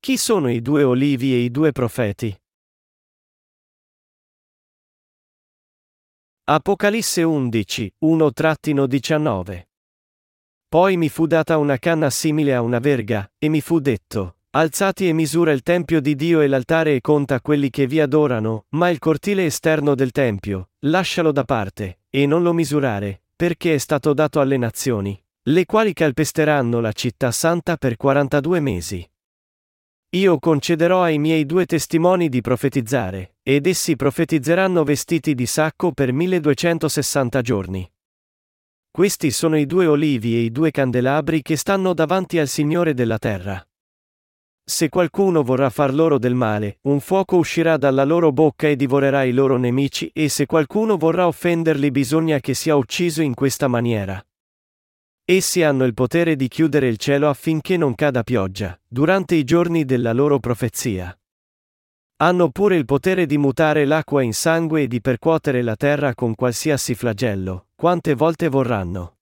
Chi sono i due olivi e i due profeti? Apocalisse 11, 1-19 Poi mi fu data una canna simile a una verga, e mi fu detto, Alzati e misura il tempio di Dio e l'altare e conta quelli che vi adorano, ma il cortile esterno del tempio, lascialo da parte, e non lo misurare, perché è stato dato alle nazioni, le quali calpesteranno la città santa per 42 mesi. Io concederò ai miei due testimoni di profetizzare, ed essi profetizzeranno vestiti di sacco per 1260 giorni. Questi sono i due olivi e i due candelabri che stanno davanti al Signore della terra. Se qualcuno vorrà far loro del male, un fuoco uscirà dalla loro bocca e divorerà i loro nemici, e se qualcuno vorrà offenderli bisogna che sia ucciso in questa maniera. Essi hanno il potere di chiudere il cielo affinché non cada pioggia, durante i giorni della loro profezia. Hanno pure il potere di mutare l'acqua in sangue e di percuotere la terra con qualsiasi flagello, quante volte vorranno.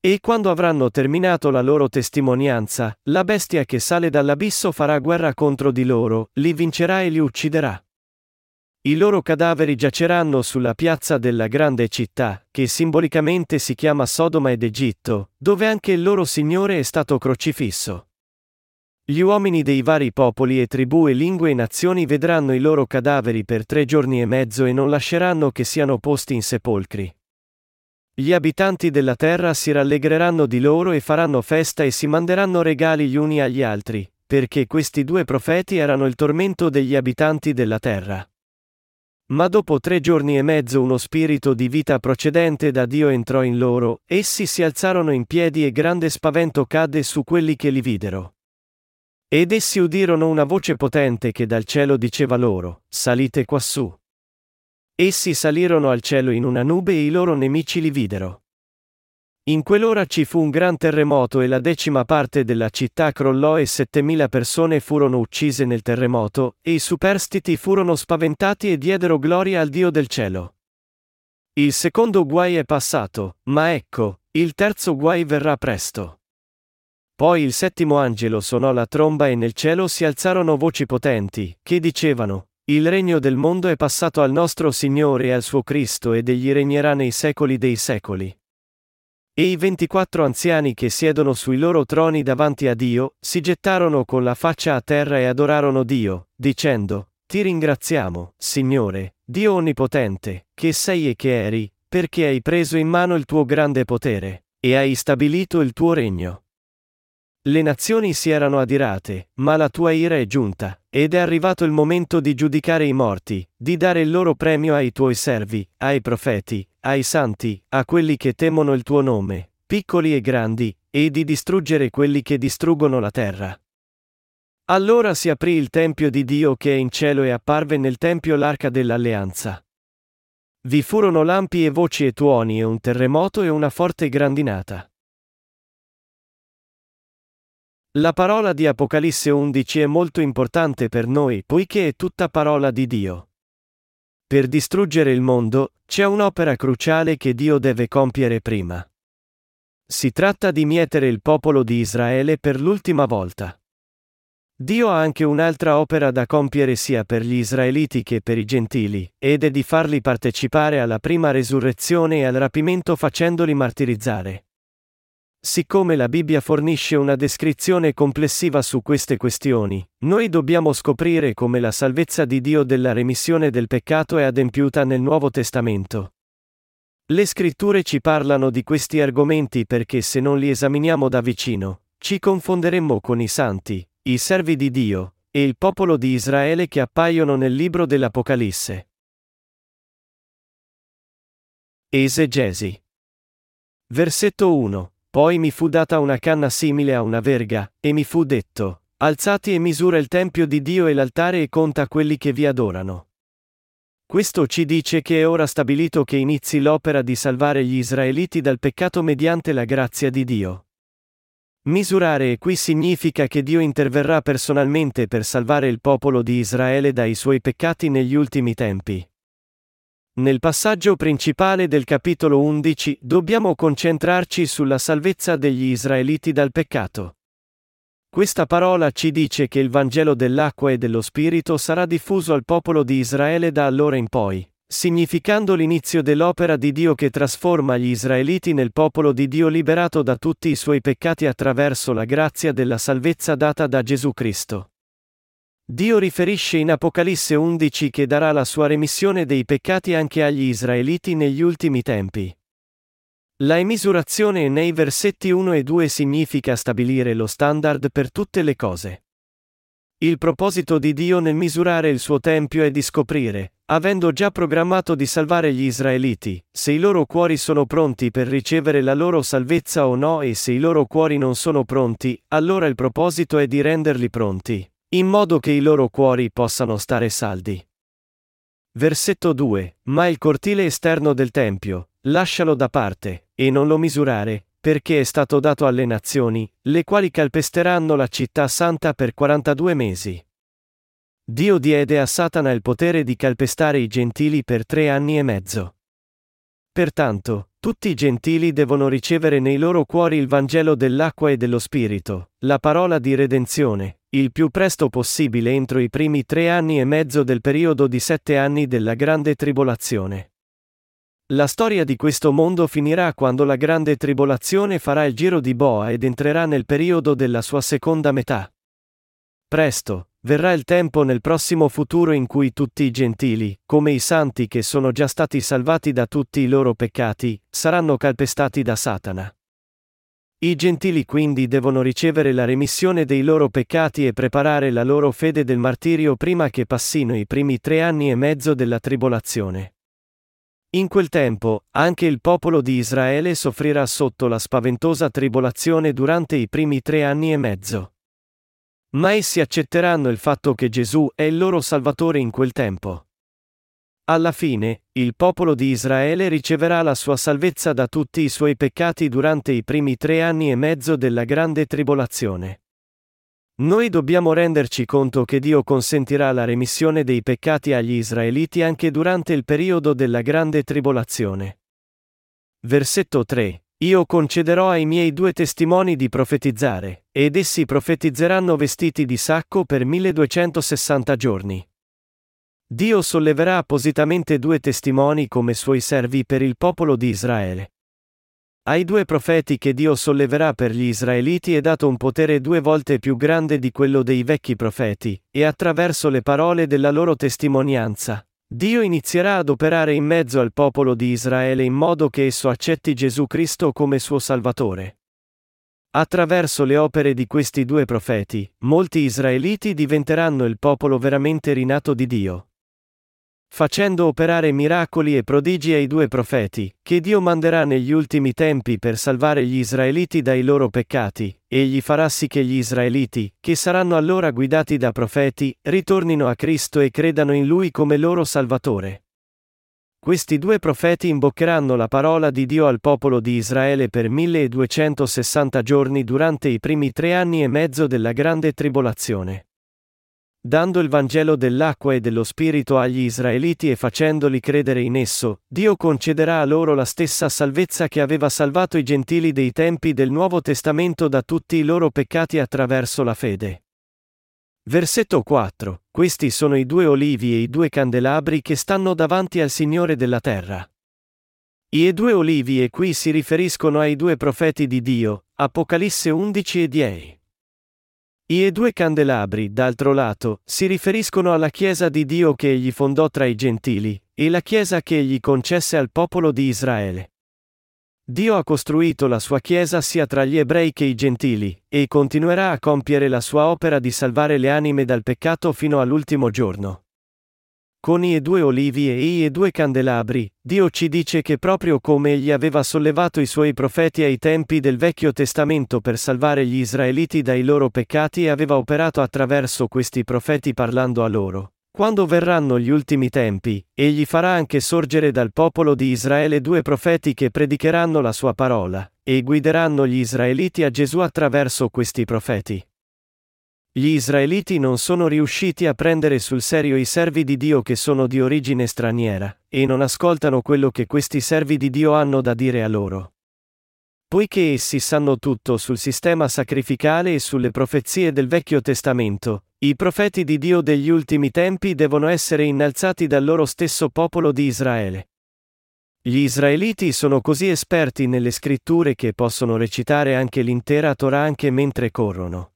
E quando avranno terminato la loro testimonianza, la bestia che sale dall'abisso farà guerra contro di loro, li vincerà e li ucciderà. I loro cadaveri giaceranno sulla piazza della grande città, che simbolicamente si chiama Sodoma ed Egitto, dove anche il loro Signore è stato crocifisso. Gli uomini dei vari popoli e tribù e lingue e nazioni vedranno i loro cadaveri per tre giorni e mezzo e non lasceranno che siano posti in sepolcri. Gli abitanti della terra si rallegreranno di loro e faranno festa e si manderanno regali gli uni agli altri, perché questi due profeti erano il tormento degli abitanti della terra. Ma dopo tre giorni e mezzo uno spirito di vita procedente da Dio entrò in loro, essi si alzarono in piedi e grande spavento cadde su quelli che li videro. Ed essi udirono una voce potente che dal cielo diceva loro, salite quassù. Essi salirono al cielo in una nube e i loro nemici li videro. In quell'ora ci fu un gran terremoto e la decima parte della città crollò e settemila persone furono uccise nel terremoto, e i superstiti furono spaventati e diedero gloria al Dio del cielo. Il secondo guai è passato, ma ecco, il terzo guai verrà presto. Poi il settimo angelo suonò la tromba e nel cielo si alzarono voci potenti, che dicevano, Il regno del mondo è passato al nostro Signore e al suo Cristo ed egli regnerà nei secoli dei secoli. E i ventiquattro anziani che siedono sui loro troni davanti a Dio, si gettarono con la faccia a terra e adorarono Dio, dicendo, Ti ringraziamo, Signore, Dio Onnipotente, che sei e che eri, perché hai preso in mano il tuo grande potere, e hai stabilito il tuo regno. Le nazioni si erano adirate, ma la tua ira è giunta, ed è arrivato il momento di giudicare i morti, di dare il loro premio ai tuoi servi, ai profeti, ai santi, a quelli che temono il tuo nome, piccoli e grandi, e di distruggere quelli che distruggono la terra. Allora si aprì il tempio di Dio che è in cielo e apparve nel tempio l'arca dell'alleanza. Vi furono lampi e voci e tuoni e un terremoto e una forte grandinata. La parola di Apocalisse 11 è molto importante per noi poiché è tutta parola di Dio. Per distruggere il mondo, c'è un'opera cruciale che Dio deve compiere prima. Si tratta di mietere il popolo di Israele per l'ultima volta. Dio ha anche un'altra opera da compiere sia per gli israeliti che per i gentili, ed è di farli partecipare alla prima resurrezione e al rapimento facendoli martirizzare. Siccome la Bibbia fornisce una descrizione complessiva su queste questioni, noi dobbiamo scoprire come la salvezza di Dio della remissione del peccato è adempiuta nel Nuovo Testamento. Le scritture ci parlano di questi argomenti perché se non li esaminiamo da vicino, ci confonderemmo con i santi, i servi di Dio, e il popolo di Israele che appaiono nel libro dell'Apocalisse. Esegesi. Versetto 1. Poi mi fu data una canna simile a una verga, e mi fu detto, Alzati e misura il tempio di Dio e l'altare e conta quelli che vi adorano. Questo ci dice che è ora stabilito che inizi l'opera di salvare gli israeliti dal peccato mediante la grazia di Dio. Misurare qui significa che Dio interverrà personalmente per salvare il popolo di Israele dai suoi peccati negli ultimi tempi. Nel passaggio principale del capitolo 11 dobbiamo concentrarci sulla salvezza degli israeliti dal peccato. Questa parola ci dice che il Vangelo dell'acqua e dello Spirito sarà diffuso al popolo di Israele da allora in poi, significando l'inizio dell'opera di Dio che trasforma gli israeliti nel popolo di Dio liberato da tutti i suoi peccati attraverso la grazia della salvezza data da Gesù Cristo. Dio riferisce in Apocalisse 11 che darà la sua remissione dei peccati anche agli israeliti negli ultimi tempi. La emisurazione nei versetti 1 e 2 significa stabilire lo standard per tutte le cose. Il proposito di Dio nel misurare il suo tempio è di scoprire, avendo già programmato di salvare gli israeliti, se i loro cuori sono pronti per ricevere la loro salvezza o no e se i loro cuori non sono pronti, allora il proposito è di renderli pronti, in modo che i loro cuori possano stare saldi. Versetto 2. Ma il cortile esterno del Tempio, lascialo da parte, e non lo misurare, perché è stato dato alle nazioni, le quali calpesteranno la città santa per 42 mesi. Dio diede a Satana il potere di calpestare i gentili per tre anni e mezzo. Pertanto, tutti i gentili devono ricevere nei loro cuori il Vangelo dell'acqua e dello Spirito, la parola di redenzione, il più presto possibile entro i primi tre anni e mezzo del periodo di sette anni della grande tribolazione. La storia di questo mondo finirà quando la grande tribolazione farà il giro di boa ed entrerà nel periodo della sua seconda metà. Presto, verrà il tempo nel prossimo futuro in cui tutti i gentili, come i santi che sono già stati salvati da tutti i loro peccati, saranno calpestati da Satana. I gentili quindi devono ricevere la remissione dei loro peccati e preparare la loro fede del martirio prima che passino i primi tre anni e mezzo della tribolazione. In quel tempo, anche il popolo di Israele soffrirà sotto la spaventosa tribolazione durante i primi tre anni e mezzo. Ma essi accetteranno il fatto che Gesù è il loro Salvatore in quel tempo. Alla fine, il popolo di Israele riceverà la sua salvezza da tutti i suoi peccati durante i primi tre anni e mezzo della grande tribolazione. Noi dobbiamo renderci conto che Dio consentirà la remissione dei peccati agli israeliti anche durante il periodo della grande tribolazione. Versetto 3. Io concederò ai miei due testimoni di profetizzare, ed essi profetizzeranno vestiti di sacco per 1260 giorni. Dio solleverà appositamente due testimoni come suoi servi per il popolo di Israele. Ai due profeti che Dio solleverà per gli israeliti è dato un potere due volte più grande di quello dei vecchi profeti, e attraverso le parole della loro testimonianza, Dio inizierà ad operare in mezzo al popolo di Israele in modo che esso accetti Gesù Cristo come suo Salvatore. Attraverso le opere di questi due profeti, molti israeliti diventeranno il popolo veramente rinato di Dio facendo operare miracoli e prodigi ai due profeti, che Dio manderà negli ultimi tempi per salvare gli israeliti dai loro peccati, egli farà sì che gli israeliti, che saranno allora guidati da profeti, ritornino a Cristo e credano in Lui come loro Salvatore. Questi due profeti imboccheranno la parola di Dio al popolo di Israele per 1260 giorni durante i primi tre anni e mezzo della grande tribolazione. Dando il Vangelo dell'acqua e dello Spirito agli Israeliti e facendoli credere in esso, Dio concederà a loro la stessa salvezza che aveva salvato i gentili dei tempi del Nuovo Testamento da tutti i loro peccati attraverso la fede. Versetto 4. Questi sono i due olivi e i due candelabri che stanno davanti al Signore della terra. I due olivi e qui si riferiscono ai due profeti di Dio, Apocalisse 11 e 10. I due candelabri, d'altro lato, si riferiscono alla Chiesa di Dio che egli fondò tra i gentili, e la Chiesa che egli concesse al popolo di Israele. Dio ha costruito la sua Chiesa sia tra gli ebrei che i gentili, e continuerà a compiere la sua opera di salvare le anime dal peccato fino all'ultimo giorno. Con i due olivi e i due candelabri, Dio ci dice che proprio come egli aveva sollevato i suoi profeti ai tempi del Vecchio Testamento per salvare gli israeliti dai loro peccati e aveva operato attraverso questi profeti parlando a loro. Quando verranno gli ultimi tempi, egli farà anche sorgere dal popolo di Israele due profeti che predicheranno la sua parola, e guideranno gli israeliti a Gesù attraverso questi profeti. Gli israeliti non sono riusciti a prendere sul serio i servi di Dio che sono di origine straniera, e non ascoltano quello che questi servi di Dio hanno da dire a loro. Poiché essi sanno tutto sul sistema sacrificale e sulle profezie del Vecchio Testamento, i profeti di Dio degli ultimi tempi devono essere innalzati dal loro stesso popolo di Israele. Gli israeliti sono così esperti nelle scritture che possono recitare anche l'intera Torah anche mentre corrono.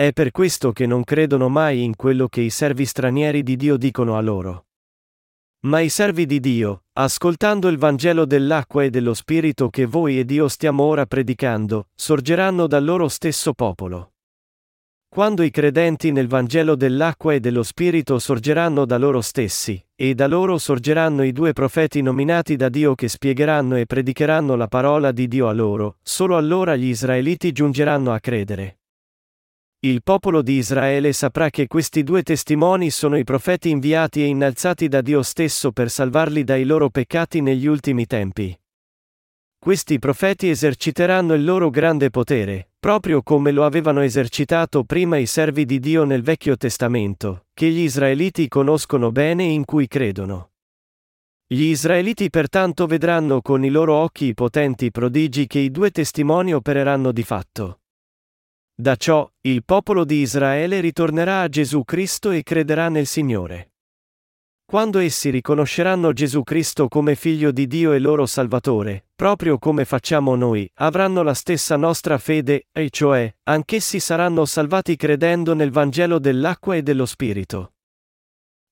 È per questo che non credono mai in quello che i servi stranieri di Dio dicono a loro. Ma i servi di Dio, ascoltando il Vangelo dell'acqua e dello Spirito che voi ed io stiamo ora predicando, sorgeranno dal loro stesso popolo. Quando i credenti nel Vangelo dell'acqua e dello Spirito sorgeranno da loro stessi, e da loro sorgeranno i due profeti nominati da Dio che spiegheranno e predicheranno la parola di Dio a loro, solo allora gli israeliti giungeranno a credere. Il popolo di Israele saprà che questi due testimoni sono i profeti inviati e innalzati da Dio stesso per salvarli dai loro peccati negli ultimi tempi. Questi profeti eserciteranno il loro grande potere, proprio come lo avevano esercitato prima i servi di Dio nel Vecchio Testamento, che gli israeliti conoscono bene e in cui credono. Gli israeliti pertanto vedranno con i loro occhi i potenti prodigi che i due testimoni opereranno di fatto. Da ciò, il popolo di Israele ritornerà a Gesù Cristo e crederà nel Signore. Quando essi riconosceranno Gesù Cristo come figlio di Dio e loro Salvatore, proprio come facciamo noi, avranno la stessa nostra fede, e cioè, anch'essi saranno salvati credendo nel Vangelo dell'acqua e dello Spirito.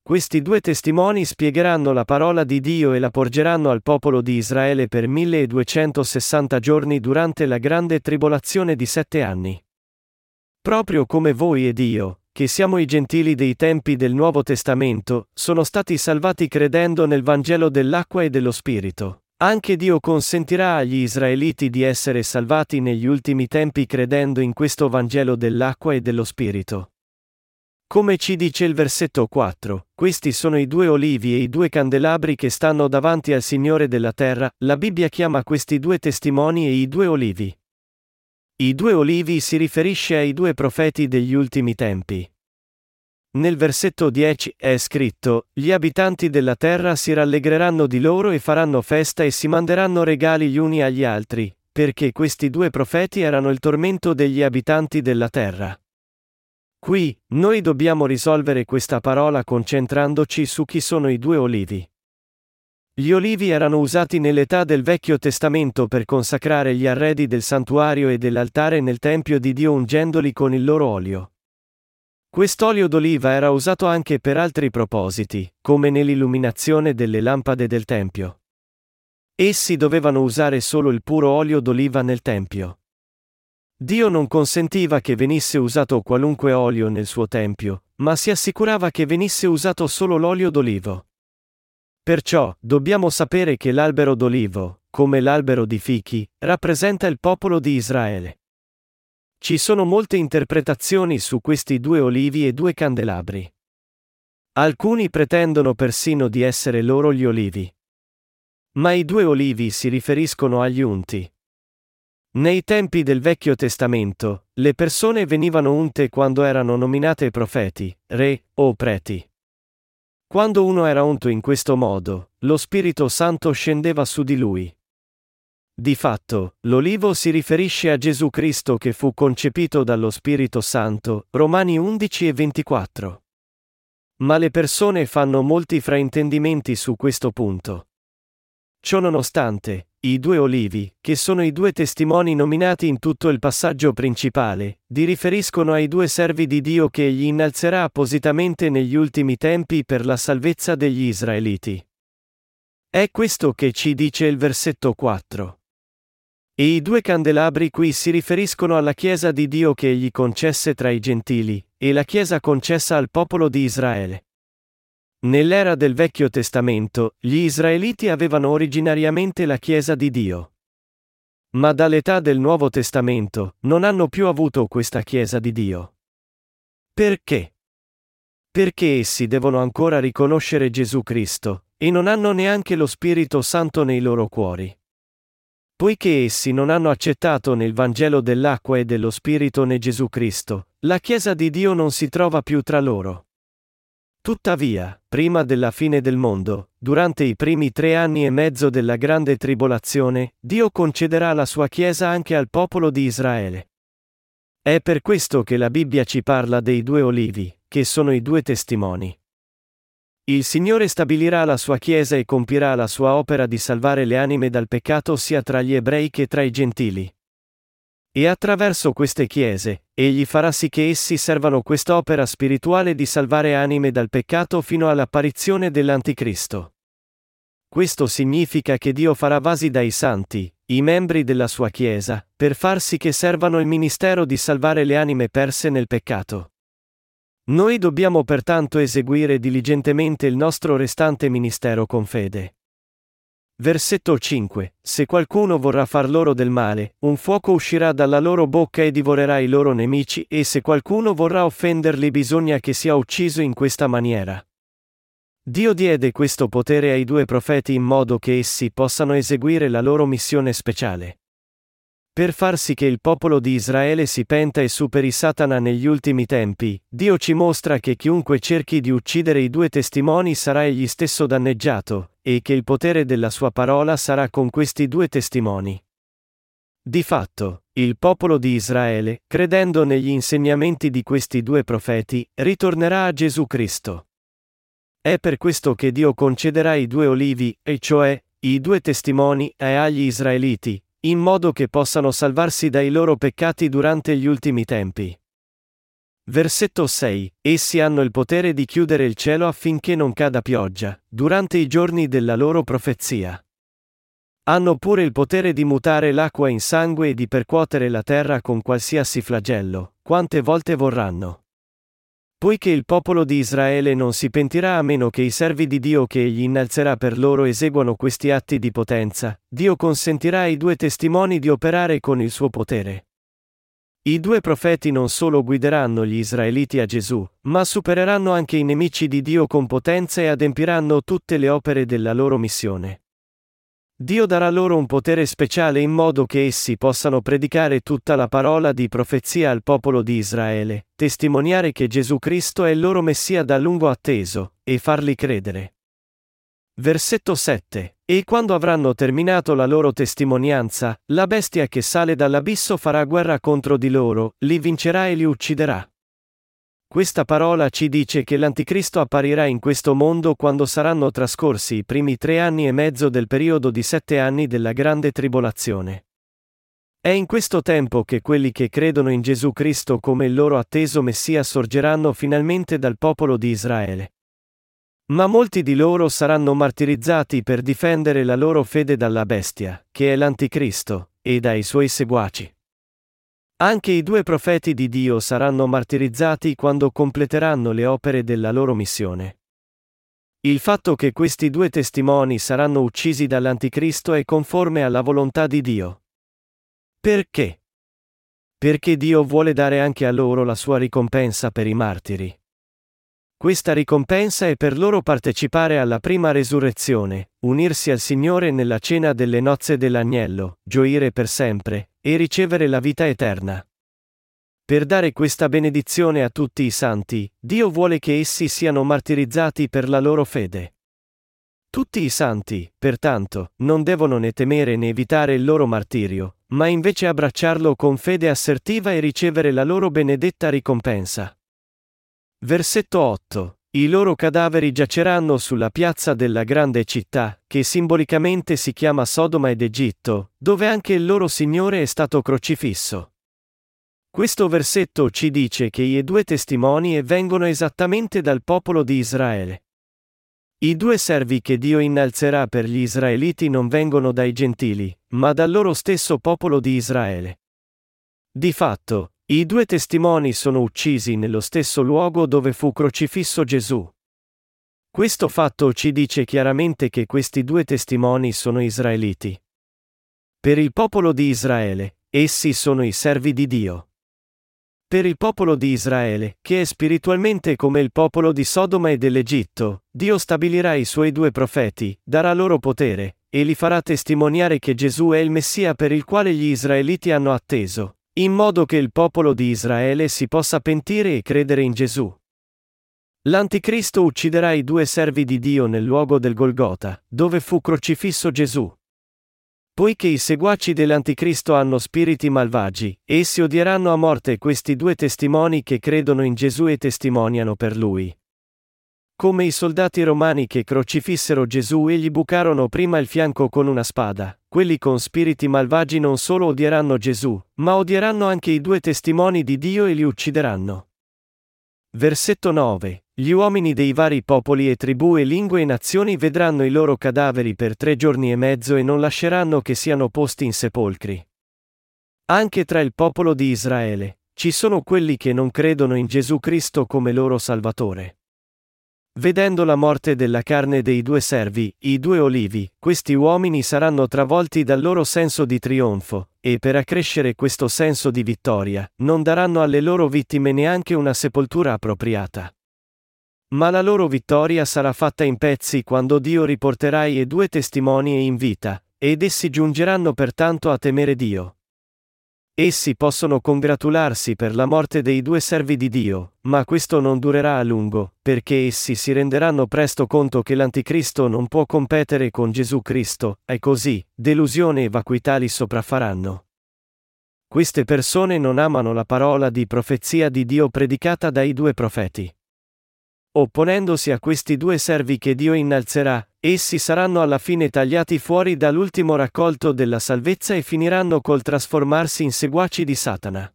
Questi due testimoni spiegheranno la parola di Dio e la porgeranno al popolo di Israele per 1260 giorni durante la grande tribolazione di sette anni. Proprio come voi ed io, che siamo i gentili dei tempi del Nuovo Testamento, sono stati salvati credendo nel Vangelo dell'acqua e dello Spirito. Anche Dio consentirà agli israeliti di essere salvati negli ultimi tempi credendo in questo Vangelo dell'acqua e dello Spirito. Come ci dice il versetto 4, questi sono i due olivi e i due candelabri che stanno davanti al Signore della terra, la Bibbia chiama questi due testimoni e i due olivi. I due olivi si riferisce ai due profeti degli ultimi tempi. Nel versetto 10 è scritto, Gli abitanti della terra si rallegreranno di loro e faranno festa e si manderanno regali gli uni agli altri, perché questi due profeti erano il tormento degli abitanti della terra. Qui, noi dobbiamo risolvere questa parola concentrandoci su chi sono i due olivi. Gli olivi erano usati nell'età del Vecchio Testamento per consacrare gli arredi del santuario e dell'altare nel Tempio di Dio ungendoli con il loro olio. Quest'olio d'oliva era usato anche per altri propositi, come nell'illuminazione delle lampade del Tempio. Essi dovevano usare solo il puro olio d'oliva nel Tempio. Dio non consentiva che venisse usato qualunque olio nel suo Tempio, ma si assicurava che venisse usato solo l'olio d'olivo. Perciò, dobbiamo sapere che l'albero d'olivo, come l'albero di fichi, rappresenta il popolo di Israele. Ci sono molte interpretazioni su questi due olivi e due candelabri. Alcuni pretendono persino di essere loro gli olivi. Ma i due olivi si riferiscono agli unti. Nei tempi del Vecchio Testamento, le persone venivano unte quando erano nominate profeti, re o preti. Quando uno era unto in questo modo, lo Spirito Santo scendeva su di lui. Di fatto, l'olivo si riferisce a Gesù Cristo che fu concepito dallo Spirito Santo, Romani 11 e 24. Ma le persone fanno molti fraintendimenti su questo punto. Ciononostante, i due olivi, che sono i due testimoni nominati in tutto il passaggio principale, di riferiscono ai due servi di Dio che egli innalzerà appositamente negli ultimi tempi per la salvezza degli israeliti. È questo che ci dice il versetto 4. E i due candelabri qui si riferiscono alla Chiesa di Dio che egli concesse tra i gentili, e la Chiesa concessa al popolo di Israele. Nell'era del Vecchio Testamento, gli israeliti avevano originariamente la Chiesa di Dio. Ma dall'età del Nuovo Testamento, non hanno più avuto questa Chiesa di Dio. Perché? Perché essi devono ancora riconoscere Gesù Cristo, e non hanno neanche lo Spirito Santo nei loro cuori. Poiché essi non hanno accettato nel Vangelo dell'acqua e dello Spirito né Gesù Cristo, la Chiesa di Dio non si trova più tra loro. Tuttavia, prima della fine del mondo, durante i primi tre anni e mezzo della grande tribolazione, Dio concederà la sua Chiesa anche al popolo di Israele. È per questo che la Bibbia ci parla dei due olivi, che sono i due testimoni. Il Signore stabilirà la sua Chiesa e compirà la sua opera di salvare le anime dal peccato sia tra gli ebrei che tra i gentili. E attraverso queste chiese, egli farà sì che essi servano quest'opera spirituale di salvare anime dal peccato fino all'apparizione dell'Anticristo. Questo significa che Dio farà vasi dai santi, i membri della sua Chiesa, per far sì che servano il ministero di salvare le anime perse nel peccato. Noi dobbiamo pertanto eseguire diligentemente il nostro restante ministero con fede. Versetto 5. Se qualcuno vorrà far loro del male, un fuoco uscirà dalla loro bocca e divorerà i loro nemici, e se qualcuno vorrà offenderli bisogna che sia ucciso in questa maniera. Dio diede questo potere ai due profeti in modo che essi possano eseguire la loro missione speciale. Per far sì che il popolo di Israele si penta e superi Satana negli ultimi tempi, Dio ci mostra che chiunque cerchi di uccidere i due testimoni sarà egli stesso danneggiato, e che il potere della sua parola sarà con questi due testimoni. Di fatto, il popolo di Israele, credendo negli insegnamenti di questi due profeti, ritornerà a Gesù Cristo. È per questo che Dio concederà i due olivi, e cioè, i due testimoni, agli israeliti, in modo che possano salvarsi dai loro peccati durante gli ultimi tempi. Versetto 6. Essi hanno il potere di chiudere il cielo affinché non cada pioggia, durante i giorni della loro profezia. Hanno pure il potere di mutare l'acqua in sangue e di percuotere la terra con qualsiasi flagello, quante volte vorranno. Poiché il popolo di Israele non si pentirà a meno che i servi di Dio che egli innalzerà per loro eseguano questi atti di potenza, Dio consentirà ai due testimoni di operare con il suo potere. I due profeti non solo guideranno gli israeliti a Gesù, ma supereranno anche i nemici di Dio con potenza e adempiranno tutte le opere della loro missione. Dio darà loro un potere speciale in modo che essi possano predicare tutta la parola di profezia al popolo di Israele, testimoniare che Gesù Cristo è il loro Messia da lungo atteso, e farli credere. Versetto 7. E quando avranno terminato la loro testimonianza, la bestia che sale dall'abisso farà guerra contro di loro, li vincerà e li ucciderà. Questa parola ci dice che l'Anticristo apparirà in questo mondo quando saranno trascorsi i primi tre anni e mezzo del periodo di sette anni della grande tribolazione. È in questo tempo che quelli che credono in Gesù Cristo come il loro atteso Messia sorgeranno finalmente dal popolo di Israele. Ma molti di loro saranno martirizzati per difendere la loro fede dalla bestia, che è l'Anticristo, e dai suoi seguaci. Anche i due profeti di Dio saranno martirizzati quando completeranno le opere della loro missione. Il fatto che questi due testimoni saranno uccisi dall'Anticristo è conforme alla volontà di Dio. Perché? Perché Dio vuole dare anche a loro la sua ricompensa per i martiri. Questa ricompensa è per loro partecipare alla prima resurrezione, unirsi al Signore nella cena delle nozze dell'agnello, gioire per sempre, e ricevere la vita eterna. Per dare questa benedizione a tutti i santi, Dio vuole che essi siano martirizzati per la loro fede. Tutti i santi, pertanto, non devono né temere né evitare il loro martirio, ma invece abbracciarlo con fede assertiva e ricevere la loro benedetta ricompensa. Versetto 8. I loro cadaveri giaceranno sulla piazza della grande città, che simbolicamente si chiama Sodoma ed Egitto, dove anche il loro Signore è stato crocifisso. Questo versetto ci dice che i due testimoni vengono esattamente dal popolo di Israele. I due servi che Dio innalzerà per gli israeliti non vengono dai gentili, ma dal loro stesso popolo di Israele. Di fatto, i due testimoni sono uccisi nello stesso luogo dove fu crocifisso Gesù. Questo fatto ci dice chiaramente che questi due testimoni sono israeliti. Per il popolo di Israele, essi sono i servi di Dio. Per il popolo di Israele, che è spiritualmente come il popolo di Sodoma e dell'Egitto, Dio stabilirà i suoi due profeti, darà loro potere, e li farà testimoniare che Gesù è il Messia per il quale gli israeliti hanno atteso, in modo che il popolo di Israele si possa pentire e credere in Gesù. L'Anticristo ucciderà i due servi di Dio nel luogo del Golgota, dove fu crocifisso Gesù. Poiché i seguaci dell'Anticristo hanno spiriti malvagi, essi odieranno a morte questi due testimoni che credono in Gesù e testimoniano per lui. Come i soldati romani che crocifissero Gesù e gli bucarono prima il fianco con una spada, quelli con spiriti malvagi non solo odieranno Gesù, ma odieranno anche i due testimoni di Dio e li uccideranno. Versetto 9. Gli uomini dei vari popoli e tribù e lingue e nazioni vedranno i loro cadaveri per tre giorni e mezzo e non lasceranno che siano posti in sepolcri. Anche tra il popolo di Israele, ci sono quelli che non credono in Gesù Cristo come loro Salvatore. Vedendo la morte della carne dei due servi, i due olivi, questi uomini saranno travolti dal loro senso di trionfo, e per accrescere questo senso di vittoria, non daranno alle loro vittime neanche una sepoltura appropriata. Ma la loro vittoria sarà fatta in pezzi quando Dio riporterà i due testimoni in vita, ed essi giungeranno pertanto a temere Dio. Essi possono congratularsi per la morte dei due servi di Dio, ma questo non durerà a lungo, perché essi si renderanno presto conto che l'Anticristo non può competere con Gesù Cristo, e così, delusione e vacuità li sopraffaranno. Queste persone non amano la parola di profezia di Dio predicata dai due profeti. Opponendosi a questi due servi che Dio innalzerà, essi saranno alla fine tagliati fuori dall'ultimo raccolto della salvezza e finiranno col trasformarsi in seguaci di Satana.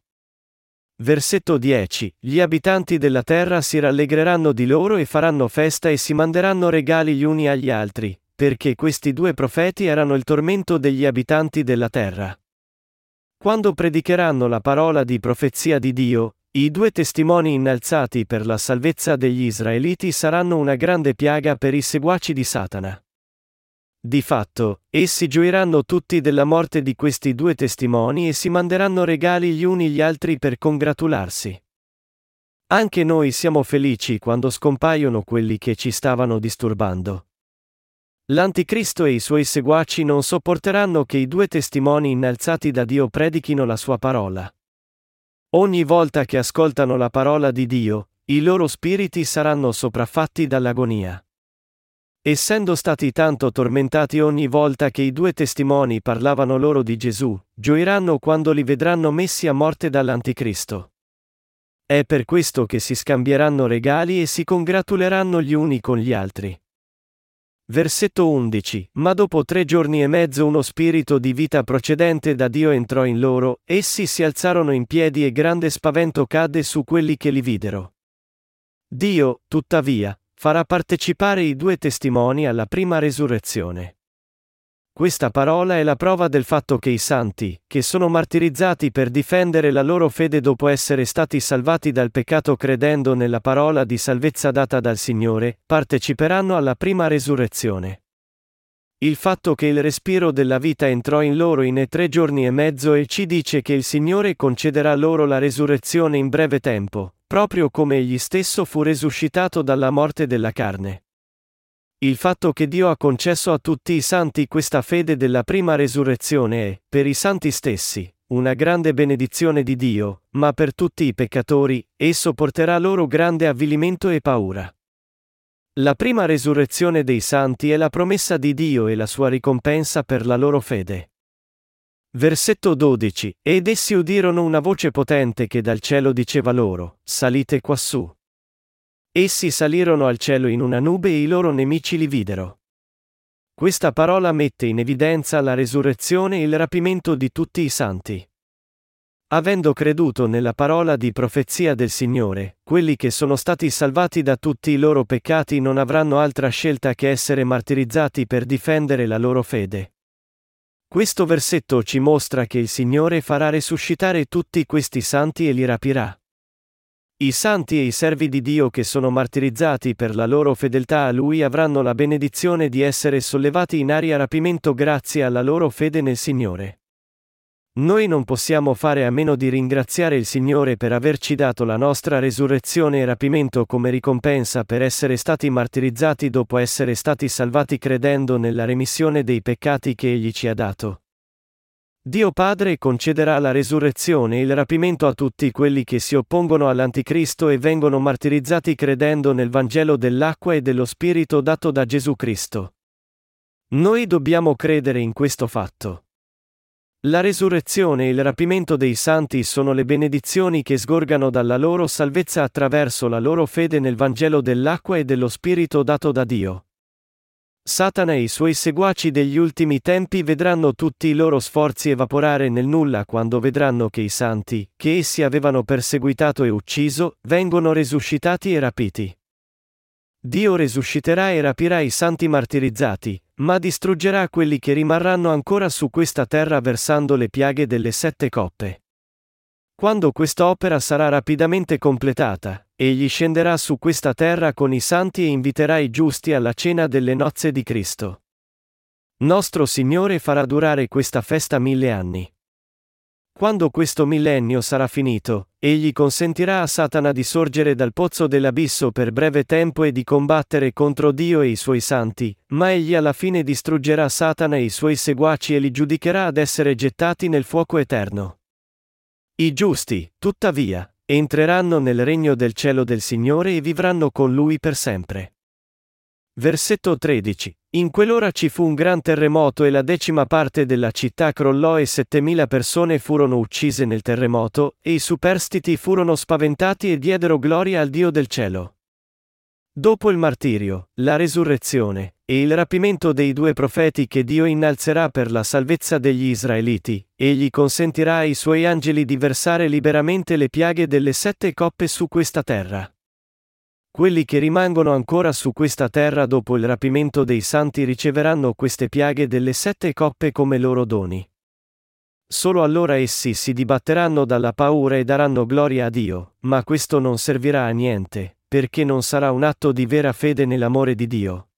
Versetto 10. Gli abitanti della terra si rallegreranno di loro e faranno festa e si manderanno regali gli uni agli altri, perché questi due profeti erano il tormento degli abitanti della terra. Quando predicheranno la parola di profezia di Dio, i due testimoni innalzati per la salvezza degli israeliti saranno una grande piaga per i seguaci di Satana. Di fatto, essi gioiranno tutti della morte di questi due testimoni e si manderanno regali gli uni gli altri per congratularsi. Anche noi siamo felici quando scompaiono quelli che ci stavano disturbando. L'Anticristo e i suoi seguaci non sopporteranno che i due testimoni innalzati da Dio predichino la sua parola. Ogni volta che ascoltano la parola di Dio, i loro spiriti saranno sopraffatti dall'agonia. Essendo stati tanto tormentati ogni volta che i due testimoni parlavano loro di Gesù, gioiranno quando li vedranno messi a morte dall'Anticristo. È per questo che si scambieranno regali e si congratuleranno gli uni con gli altri. Versetto 11. Ma dopo tre giorni e mezzo uno spirito di vita procedente da Dio entrò in loro, essi si alzarono in piedi e grande spavento cadde su quelli che li videro. Dio, tuttavia, farà partecipare i due testimoni alla prima resurrezione. Questa parola è la prova del fatto che i santi, che sono martirizzati per difendere la loro fede dopo essere stati salvati dal peccato credendo nella parola di salvezza data dal Signore, parteciperanno alla prima resurrezione. Il fatto che il respiro della vita entrò in loro in tre giorni e mezzo e ci dice che il Signore concederà loro la resurrezione in breve tempo, proprio come egli stesso fu resuscitato dalla morte della carne. Il fatto che Dio ha concesso a tutti i santi questa fede della prima resurrezione è, per i santi stessi, una grande benedizione di Dio, ma per tutti i peccatori, esso porterà loro grande avvilimento e paura. La prima resurrezione dei santi è la promessa di Dio e la sua ricompensa per la loro fede. Versetto 12. Ed essi udirono una voce potente che dal cielo diceva loro, salite quassù. Essi salirono al cielo in una nube e i loro nemici li videro. Questa parola mette in evidenza la resurrezione e il rapimento di tutti i santi. Avendo creduto nella parola di profezia del Signore, quelli che sono stati salvati da tutti i loro peccati non avranno altra scelta che essere martirizzati per difendere la loro fede. Questo versetto ci mostra che il Signore farà resuscitare tutti questi santi e li rapirà. I santi e i servi di Dio che sono martirizzati per la loro fedeltà a Lui avranno la benedizione di essere sollevati in aria rapimento grazie alla loro fede nel Signore. Noi non possiamo fare a meno di ringraziare il Signore per averci dato la nostra resurrezione e rapimento come ricompensa per essere stati martirizzati dopo essere stati salvati credendo nella remissione dei peccati che Egli ci ha dato. Dio Padre concederà la resurrezione e il rapimento a tutti quelli che si oppongono all'Anticristo e vengono martirizzati credendo nel Vangelo dell'acqua e dello Spirito dato da Gesù Cristo. Noi dobbiamo credere in questo fatto. La resurrezione e il rapimento dei santi sono le benedizioni che sgorgano dalla loro salvezza attraverso la loro fede nel Vangelo dell'acqua e dello Spirito dato da Dio. Satana e i suoi seguaci degli ultimi tempi vedranno tutti i loro sforzi evaporare nel nulla quando vedranno che i santi, che essi avevano perseguitato e ucciso, vengono resuscitati e rapiti. Dio resusciterà e rapirà i santi martirizzati, ma distruggerà quelli che rimarranno ancora su questa terra versando le piaghe delle sette coppe. Quando quest'opera sarà rapidamente completata, egli scenderà su questa terra con i santi e inviterà i giusti alla cena delle nozze di Cristo. Nostro Signore farà durare questa festa mille anni. Quando questo millennio sarà finito, egli consentirà a Satana di sorgere dal pozzo dell'abisso per breve tempo e di combattere contro Dio e i suoi santi, ma egli alla fine distruggerà Satana e i suoi seguaci e li giudicherà ad essere gettati nel fuoco eterno. I giusti, tuttavia, entreranno nel regno del cielo del Signore e vivranno con Lui per sempre. Versetto 13. In quell'ora ci fu un gran terremoto e la decima parte della città crollò e settemila persone furono uccise nel terremoto, e i superstiti furono spaventati e diedero gloria al Dio del cielo. Dopo il martirio, la resurrezione, e il rapimento dei due profeti che Dio innalzerà per la salvezza degli Israeliti, egli consentirà ai suoi angeli di versare liberamente le piaghe delle sette coppe su questa terra. Quelli che rimangono ancora su questa terra dopo il rapimento dei santi riceveranno queste piaghe delle sette coppe come loro doni. Solo allora essi si dibatteranno dalla paura e daranno gloria a Dio, ma questo non servirà a niente, perché non sarà un atto di vera fede nell'amore di Dio.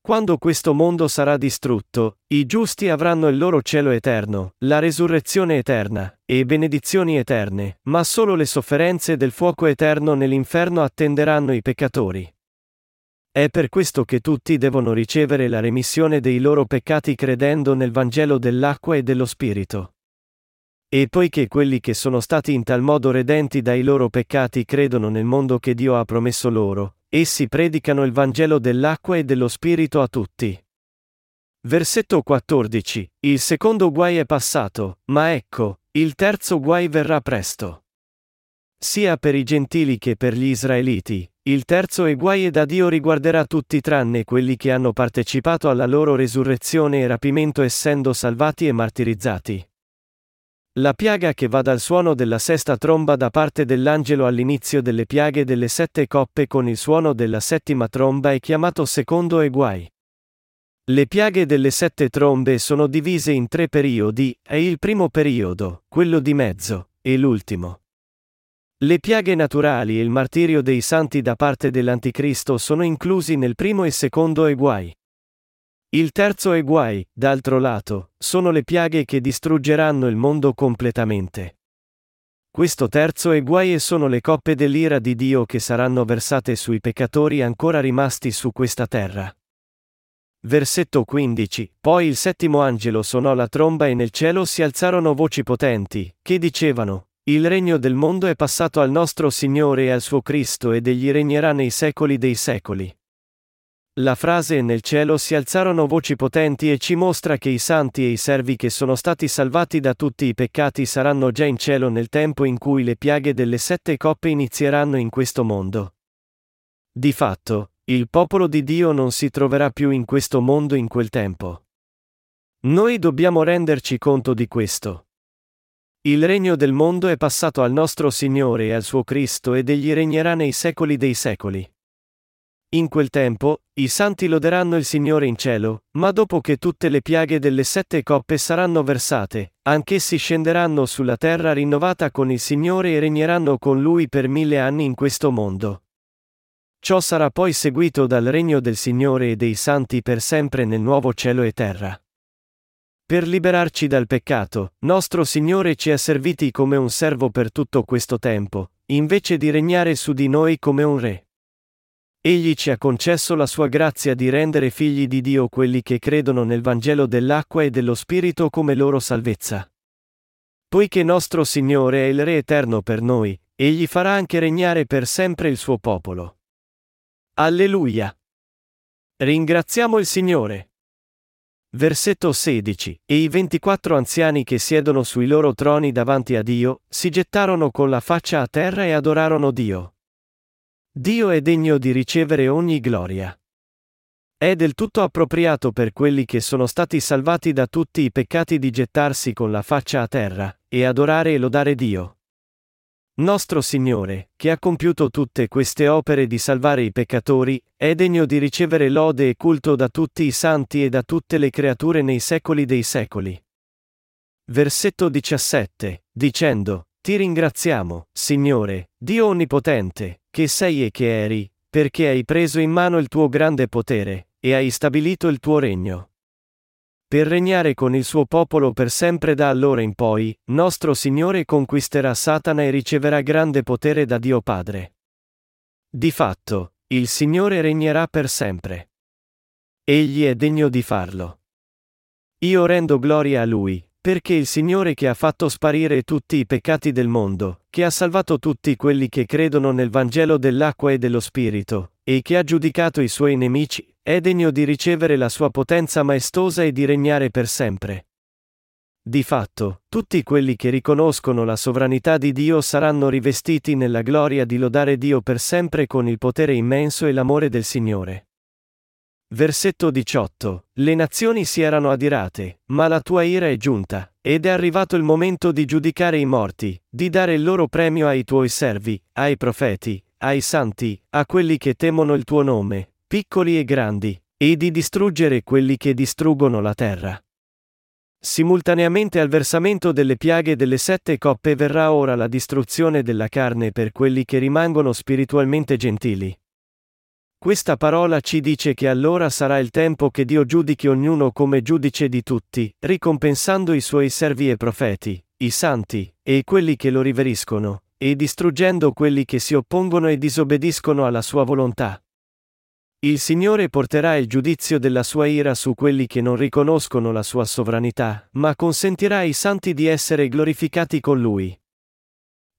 Quando questo mondo sarà distrutto, i giusti avranno il loro cielo eterno, la resurrezione eterna, e benedizioni eterne, ma solo le sofferenze del fuoco eterno nell'inferno attenderanno i peccatori. È per questo che tutti devono ricevere la remissione dei loro peccati credendo nel Vangelo dell'acqua e dello Spirito. E poiché quelli che sono stati in tal modo redenti dai loro peccati credono nel mondo che Dio ha promesso loro, essi predicano il Vangelo dell'acqua e dello Spirito a tutti. Versetto 14. Il secondo guai è passato, ma ecco, il terzo guai verrà presto. Sia per i gentili che per gli israeliti, il terzo e guai da Dio riguarderà tutti tranne quelli che hanno partecipato alla loro resurrezione e rapimento essendo salvati e martirizzati. La piaga che va dal suono della sesta tromba da parte dell'angelo all'inizio delle piaghe delle sette coppe con il suono della settima tromba è chiamato secondo e guai. Le piaghe delle sette trombe sono divise in tre periodi, è il primo periodo, quello di mezzo, e l'ultimo. Le piaghe naturali e il martirio dei santi da parte dell'Anticristo sono inclusi nel primo e secondo e guai. Il terzo e guai, d'altro lato, sono le piaghe che distruggeranno il mondo completamente. Questo terzo e guai sono le coppe dell'ira di Dio che saranno versate sui peccatori ancora rimasti su questa terra. Versetto 15. Poi il settimo angelo suonò la tromba e nel cielo si alzarono voci potenti, che dicevano, Il regno del mondo è passato al nostro Signore e al suo Cristo ed egli regnerà nei secoli dei secoli. La frase nel cielo si alzarono voci potenti e ci mostra che i santi e i servi che sono stati salvati da tutti i peccati saranno già in cielo nel tempo in cui le piaghe delle sette coppe inizieranno in questo mondo. Di fatto, il popolo di Dio non si troverà più in questo mondo in quel tempo. Noi dobbiamo renderci conto di questo. Il regno del mondo è passato al nostro Signore e al suo Cristo ed egli regnerà nei secoli dei secoli. In quel tempo, i santi loderanno il Signore in cielo, ma dopo che tutte le piaghe delle sette coppe saranno versate, anch'essi scenderanno sulla terra rinnovata con il Signore e regneranno con Lui per mille anni in questo mondo. Ciò sarà poi seguito dal regno del Signore e dei santi per sempre nel nuovo cielo e terra. Per liberarci dal peccato, nostro Signore ci ha serviti come un servo per tutto questo tempo, invece di regnare su di noi come un re. Egli ci ha concesso la sua grazia di rendere figli di Dio quelli che credono nel Vangelo dell'acqua e dello Spirito come loro salvezza. Poiché nostro Signore è il Re eterno per noi, egli farà anche regnare per sempre il suo popolo. Alleluia! Ringraziamo il Signore. Versetto 16. E i 24 anziani che siedono sui loro troni davanti a Dio, si gettarono con la faccia a terra e adorarono Dio. Dio è degno di ricevere ogni gloria. È del tutto appropriato per quelli che sono stati salvati da tutti i peccati di gettarsi con la faccia a terra, e adorare e lodare Dio. Nostro Signore, che ha compiuto tutte queste opere di salvare i peccatori, è degno di ricevere lode e culto da tutti i santi e da tutte le creature nei secoli dei secoli. Versetto 17, dicendo, Ti ringraziamo, Signore, Dio Onnipotente, che sei e che eri, perché hai preso in mano il tuo grande potere, e hai stabilito il tuo regno. Per regnare con il suo popolo per sempre da allora in poi, nostro Signore conquisterà Satana e riceverà grande potere da Dio Padre. Di fatto, il Signore regnerà per sempre. Egli è degno di farlo. Io rendo gloria a Lui, perché il Signore che ha fatto sparire tutti i peccati del mondo, che ha salvato tutti quelli che credono nel Vangelo dell'acqua e dello Spirito, e che ha giudicato i suoi nemici, è degno di ricevere la sua potenza maestosa e di regnare per sempre. Di fatto, tutti quelli che riconoscono la sovranità di Dio saranno rivestiti nella gloria di lodare Dio per sempre con il potere immenso e l'amore del Signore. Versetto 18. Le nazioni si erano adirate, ma la tua ira è giunta, ed è arrivato il momento di giudicare i morti, di dare il loro premio ai tuoi servi, ai profeti, ai santi, a quelli che temono il tuo nome, piccoli e grandi, e di distruggere quelli che distruggono la terra. Simultaneamente al versamento delle piaghe delle sette coppe verrà ora la distruzione della carne per quelli che rimangono spiritualmente gentili. Questa parola ci dice che allora sarà il tempo che Dio giudichi ognuno come giudice di tutti, ricompensando i suoi servi e profeti, i santi, e quelli che lo riveriscono, e distruggendo quelli che si oppongono e disobbediscono alla sua volontà. Il Signore porterà il giudizio della sua ira su quelli che non riconoscono la sua sovranità, ma consentirà ai santi di essere glorificati con Lui.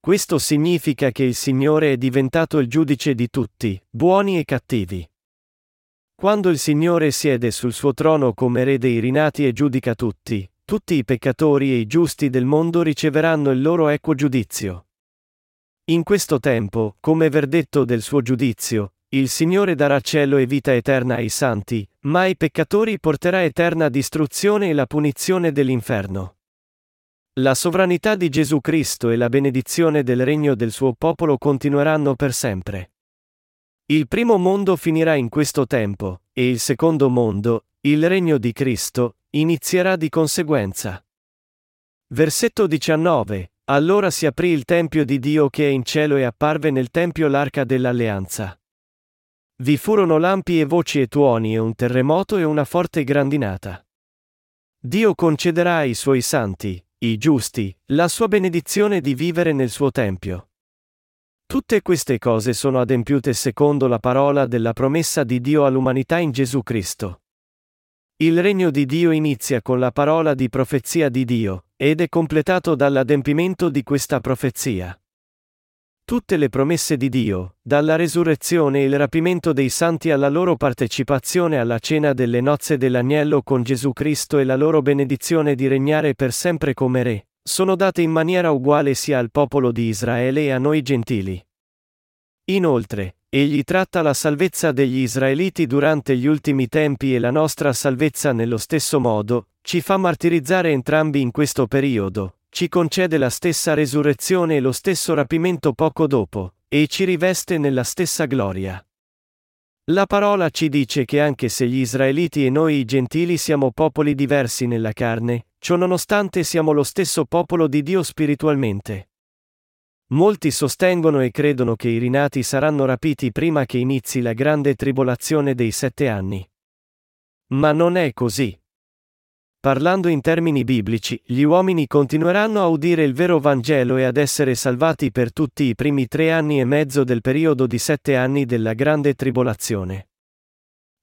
Questo significa che il Signore è diventato il giudice di tutti, buoni e cattivi. Quando il Signore siede sul suo trono come re dei rinati e giudica tutti, tutti i peccatori e i giusti del mondo riceveranno il loro equo giudizio. In questo tempo, come verdetto del suo giudizio, il Signore darà cielo e vita eterna ai santi, ma ai peccatori porterà eterna distruzione e la punizione dell'inferno. La sovranità di Gesù Cristo e la benedizione del regno del suo popolo continueranno per sempre. Il primo mondo finirà in questo tempo, e il secondo mondo, il regno di Cristo, inizierà di conseguenza. Versetto 19 allora si aprì il tempio di Dio che è in cielo e apparve nel tempio l'arca dell'alleanza. Vi furono lampi e voci e tuoni e un terremoto e una forte grandinata. Dio concederà ai suoi santi, i giusti, la sua benedizione di vivere nel suo tempio. Tutte queste cose sono adempiute secondo la parola della promessa di Dio all'umanità in Gesù Cristo. Il regno di Dio inizia con la parola di profezia di Dio, ed è completato dall'adempimento di questa profezia. Tutte le promesse di Dio, dalla resurrezione e il rapimento dei santi alla loro partecipazione alla cena delle nozze dell'agnello con Gesù Cristo e la loro benedizione di regnare per sempre come Re, sono date in maniera uguale sia al popolo di Israele e a noi gentili. Inoltre, egli tratta la salvezza degli israeliti durante gli ultimi tempi e la nostra salvezza nello stesso modo, ci fa martirizzare entrambi in questo periodo, ci concede la stessa resurrezione e lo stesso rapimento poco dopo, e ci riveste nella stessa gloria. La parola ci dice che anche se gli israeliti e noi i gentili siamo popoli diversi nella carne, ciò nonostante siamo lo stesso popolo di Dio spiritualmente. Molti sostengono e credono che i rinati saranno rapiti prima che inizi la grande tribolazione dei sette anni. Ma non è così. Parlando in termini biblici, gli uomini continueranno a udire il vero Vangelo e ad essere salvati per tutti i primi tre anni e mezzo del periodo di sette anni della grande tribolazione.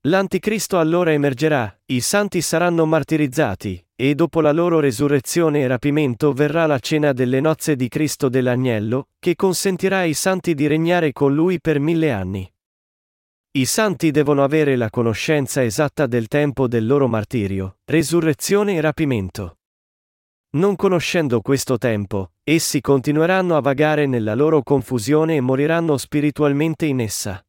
L'anticristo allora emergerà, i santi saranno martirizzati, e dopo la loro resurrezione e rapimento verrà la cena delle nozze di Cristo dell'Agnello, che consentirà ai santi di regnare con lui per mille anni. I santi devono avere la conoscenza esatta del tempo del loro martirio, resurrezione e rapimento. Non conoscendo questo tempo, essi continueranno a vagare nella loro confusione e moriranno spiritualmente in essa.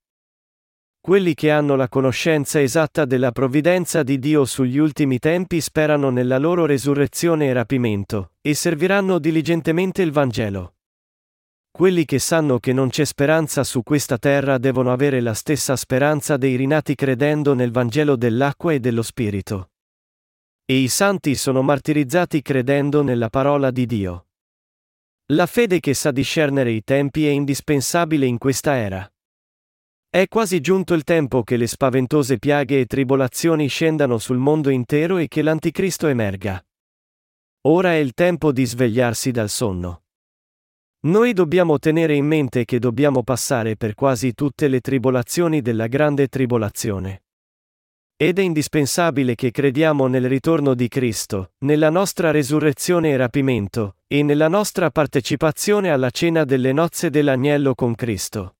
Quelli che hanno la conoscenza esatta della provvidenza di Dio sugli ultimi tempi sperano nella loro resurrezione e rapimento, e serviranno diligentemente il Vangelo. Quelli che sanno che non c'è speranza su questa terra devono avere la stessa speranza dei rinati credendo nel Vangelo dell'acqua e dello Spirito. E i santi sono martirizzati credendo nella parola di Dio. La fede che sa discernere i tempi è indispensabile in questa era. È quasi giunto il tempo che le spaventose piaghe e tribolazioni scendano sul mondo intero e che l'Anticristo emerga. Ora è il tempo di svegliarsi dal sonno. Noi dobbiamo tenere in mente che dobbiamo passare per quasi tutte le tribolazioni della grande tribolazione. Ed è indispensabile che crediamo nel ritorno di Cristo, nella nostra resurrezione e rapimento, e nella nostra partecipazione alla cena delle nozze dell'agnello con Cristo.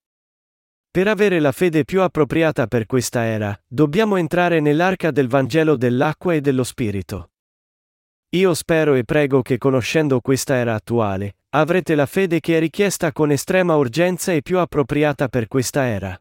Per avere la fede più appropriata per questa era, dobbiamo entrare nell'arca del Vangelo dell'acqua e dello Spirito. Io spero e prego che conoscendo questa era attuale, avrete la fede che è richiesta con estrema urgenza e più appropriata per questa era.